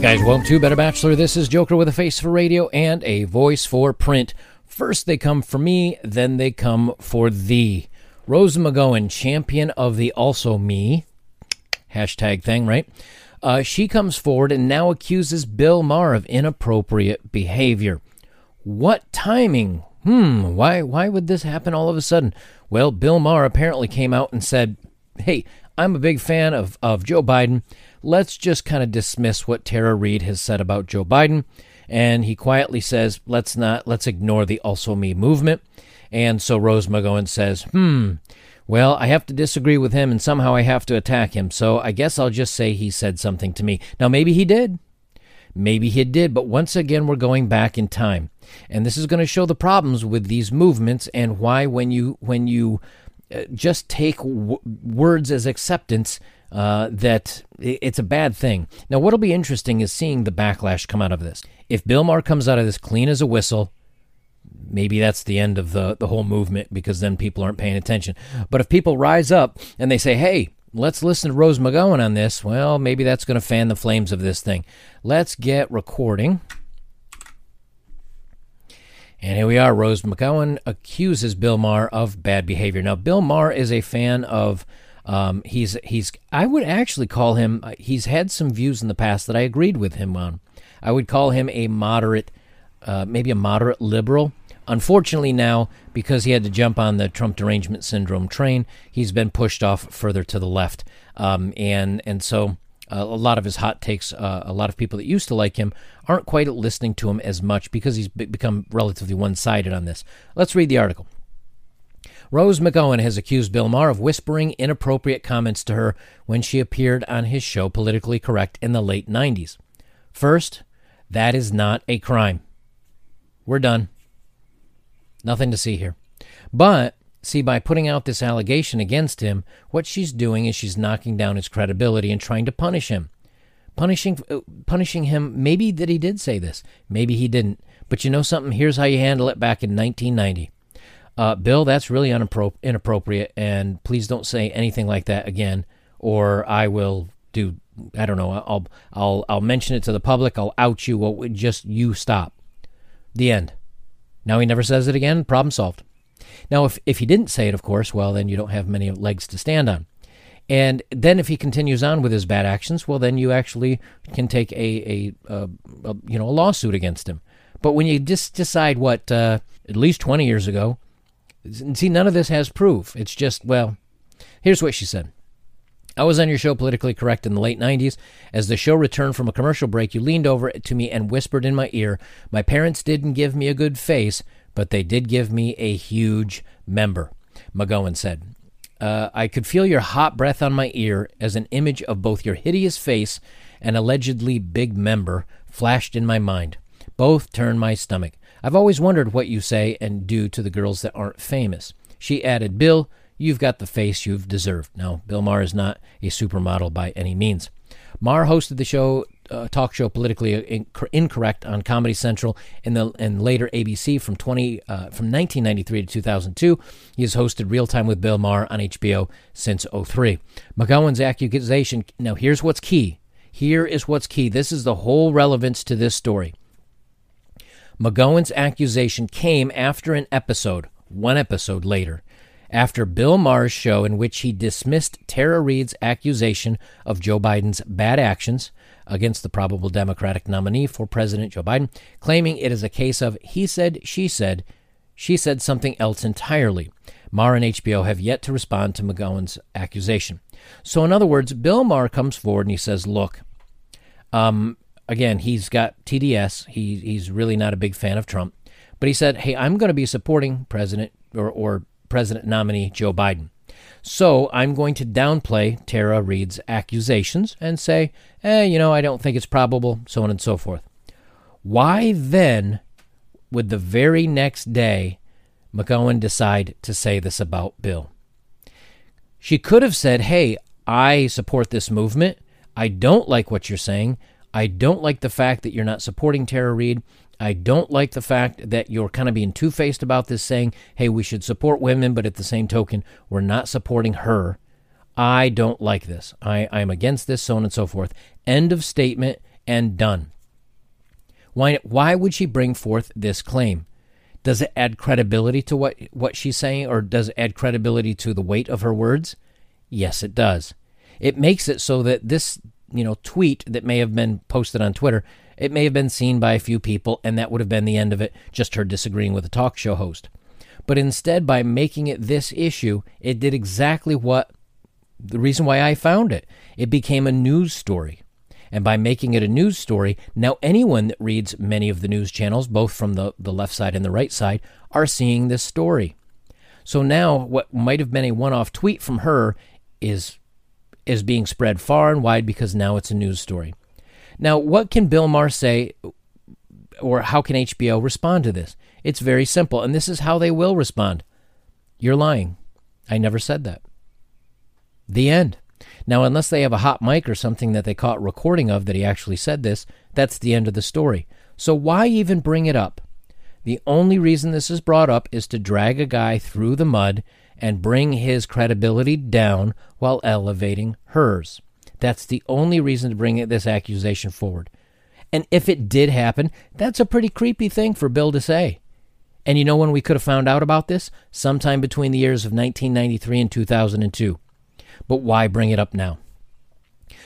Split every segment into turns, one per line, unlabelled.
Guys, welcome to Better Bachelor. This is Joker with a face for radio and a voice for print. First, they come for me, then they come for thee. Rose McGowan, champion of the also me hashtag thing, right? Uh, she comes forward and now accuses Bill Maher of inappropriate behavior. What timing? Hmm, why why would this happen all of a sudden? Well, Bill Maher apparently came out and said, "Hey, I'm a big fan of of Joe Biden. Let's just kind of dismiss what Tara Reade has said about Joe Biden." And he quietly says, "Let's not let's ignore the also me movement." And so Rose McGowan says, "Hmm, well, I have to disagree with him and somehow I have to attack him. So I guess I'll just say he said something to me. Now maybe he did. Maybe he did, but once again, we're going back in time. And this is going to show the problems with these movements and why when you when you just take w- words as acceptance uh, that it's a bad thing. Now, what'll be interesting is seeing the backlash come out of this. If Bill Maher comes out of this clean as a whistle, maybe that's the end of the, the whole movement because then people aren't paying attention. But if people rise up and they say, hey, let's listen to Rose McGowan on this, well, maybe that's going to fan the flames of this thing. Let's get recording. And here we are. Rose McGowan accuses Bill Maher of bad behavior. Now, Bill Maher is a fan of. Um, he's he's. I would actually call him. Uh, he's had some views in the past that I agreed with him on. I would call him a moderate, uh, maybe a moderate liberal. Unfortunately, now, because he had to jump on the Trump derangement syndrome train, he's been pushed off further to the left. Um, and, and so a lot of his hot takes, uh, a lot of people that used to like him aren't quite listening to him as much because he's become relatively one sided on this. Let's read the article. Rose McGowan has accused Bill Maher of whispering inappropriate comments to her when she appeared on his show Politically Correct in the late 90s. First, that is not a crime. We're done. Nothing to see here. But, see, by putting out this allegation against him, what she's doing is she's knocking down his credibility and trying to punish him. Punishing, uh, punishing him, maybe that he did say this, maybe he didn't. But you know something? Here's how you handle it back in 1990. Uh, Bill, that's really unappro- inappropriate, and please don't say anything like that again, or I will do. I don't know. I'll I'll I'll mention it to the public. I'll out you. Well, just you stop. The end. Now he never says it again. Problem solved. Now, if, if he didn't say it, of course, well, then you don't have many legs to stand on. And then if he continues on with his bad actions, well, then you actually can take a, a, a, a you know a lawsuit against him. But when you just decide what uh, at least 20 years ago, see, none of this has proof. It's just well, here's what she said. I was on your show Politically Correct in the late 90s. As the show returned from a commercial break, you leaned over to me and whispered in my ear, My parents didn't give me a good face, but they did give me a huge member, McGowan said. Uh, I could feel your hot breath on my ear as an image of both your hideous face and allegedly big member flashed in my mind. Both turned my stomach. I've always wondered what you say and do to the girls that aren't famous. She added, Bill, you've got the face you've deserved. Now, Bill Maher is not a supermodel by any means. Maher hosted the show uh, talk show politically incorrect on Comedy Central and the and later ABC from 20 uh, from 1993 to 2002. He has hosted Real Time with Bill Maher on HBO since 03. McGowan's accusation. Now here's what's key. Here is what's key. This is the whole relevance to this story. McGowan's accusation came after an episode, one episode later, after Bill Maher's show, in which he dismissed Tara Reade's accusation of Joe Biden's bad actions against the probable Democratic nominee for President Joe Biden, claiming it is a case of he said, she said, she said something else entirely. Maher and HBO have yet to respond to McGowan's accusation. So, in other words, Bill Maher comes forward and he says, Look, um, again, he's got TDS. He, he's really not a big fan of Trump. But he said, Hey, I'm going to be supporting President or, or President nominee Joe Biden. So I'm going to downplay Tara Reade's accusations and say, eh, you know, I don't think it's probable, so on and so forth. Why then would the very next day McGowan decide to say this about Bill? She could have said, hey, I support this movement. I don't like what you're saying. I don't like the fact that you're not supporting Tara Reade. I don't like the fact that you're kind of being two faced about this, saying, hey, we should support women, but at the same token, we're not supporting her. I don't like this. I, I'm against this, so on and so forth. End of statement and done. Why, why would she bring forth this claim? Does it add credibility to what, what she's saying, or does it add credibility to the weight of her words? Yes, it does. It makes it so that this, you know, tweet that may have been posted on Twitter, it may have been seen by a few people, and that would have been the end of it, just her disagreeing with a talk show host. But instead, by making it this issue, it did exactly what the reason why I found it. It became a news story. And by making it a news story, now anyone that reads many of the news channels, both from the, the left side and the right side, are seeing this story. So now what might have been a one off tweet from her is is being spread far and wide because now it's a news story. Now, what can Bill Maher say or how can HBO respond to this? It's very simple, and this is how they will respond. You're lying. I never said that. The end. Now, unless they have a hot mic or something that they caught recording of that he actually said this, that's the end of the story. So why even bring it up? The only reason this is brought up is to drag a guy through the mud and bring his credibility down while elevating hers. That's the only reason to bring this accusation forward. And if it did happen, that's a pretty creepy thing for Bill to say. And you know when we could have found out about this? Sometime between the years of 1993 and 2002 but why bring it up now?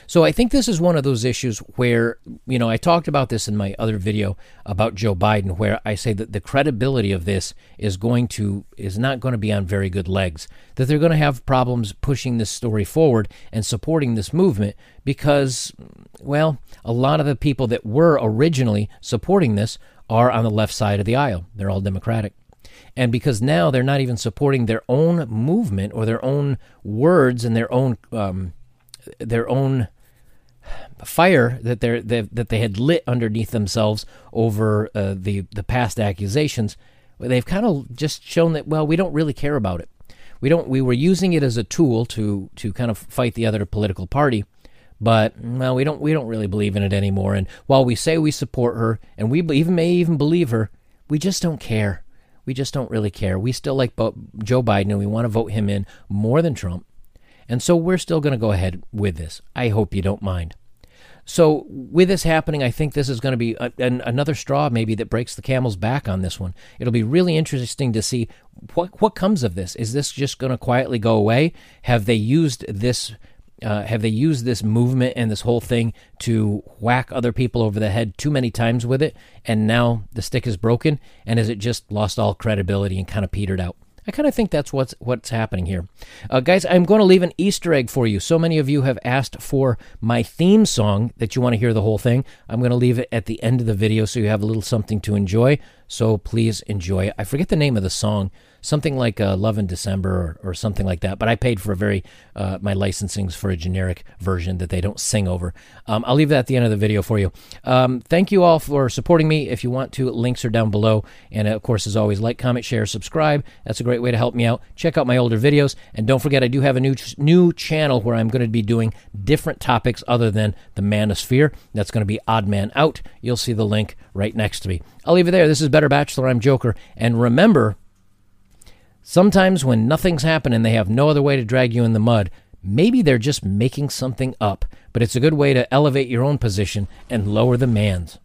So I think this is one of those issues where, you know, I talked about this in my other video about Joe Biden, where I say that the credibility of this is going to, is not going to be on very good legs, that they're going to have problems pushing this story forward and supporting this movement because, well, a lot of the people that were originally supporting this are on the left side of the aisle. They're all Democratic. And because now they're not even supporting their own movement or their own words and their own um, their own fire that they that they had lit underneath themselves over uh, the the past accusations, they've kind of just shown that well we don't really care about it. We don't we were using it as a tool to to kind of fight the other political party, but well we don't we don't really believe in it anymore. And while we say we support her and we even may even believe her, we just don't care. We just don't really care. We still like Joe Biden and we want to vote him in more than Trump. And so we're still going to go ahead with this. I hope you don't mind. So, with this happening, I think this is going to be a, an, another straw maybe that breaks the camel's back on this one. It'll be really interesting to see what what comes of this. Is this just going to quietly go away? Have they used this uh, have they used this movement and this whole thing to whack other people over the head too many times with it, and now the stick is broken? And has it just lost all credibility and kind of petered out? I kind of think that's what's what's happening here, uh, guys. I'm going to leave an Easter egg for you. So many of you have asked for my theme song that you want to hear the whole thing. I'm going to leave it at the end of the video so you have a little something to enjoy. So please enjoy. I forget the name of the song something like uh, Love in December or, or, something like that. But I paid for a very uh, my licensing's for a generic version that they don't sing over. Um, I'll leave that at the end of the video for you. Um, thank you all for supporting me. If you want to, links are down below. And of course, as always, like, comment, share, subscribe. That's a great way to help me out. Check out my older videos, and don't forget I do have a new new channel where I'm going to be doing different topics other than the Manosphere. That's going to be Odd Man Out. You'll see the link right next to me. I'll leave it there. This is Better Bachelor. I'm Joker. And remember, sometimes when nothing's happening, they have no other way to drag you in the mud. Maybe they're just making something up, but it's a good way to elevate your own position and lower the man's.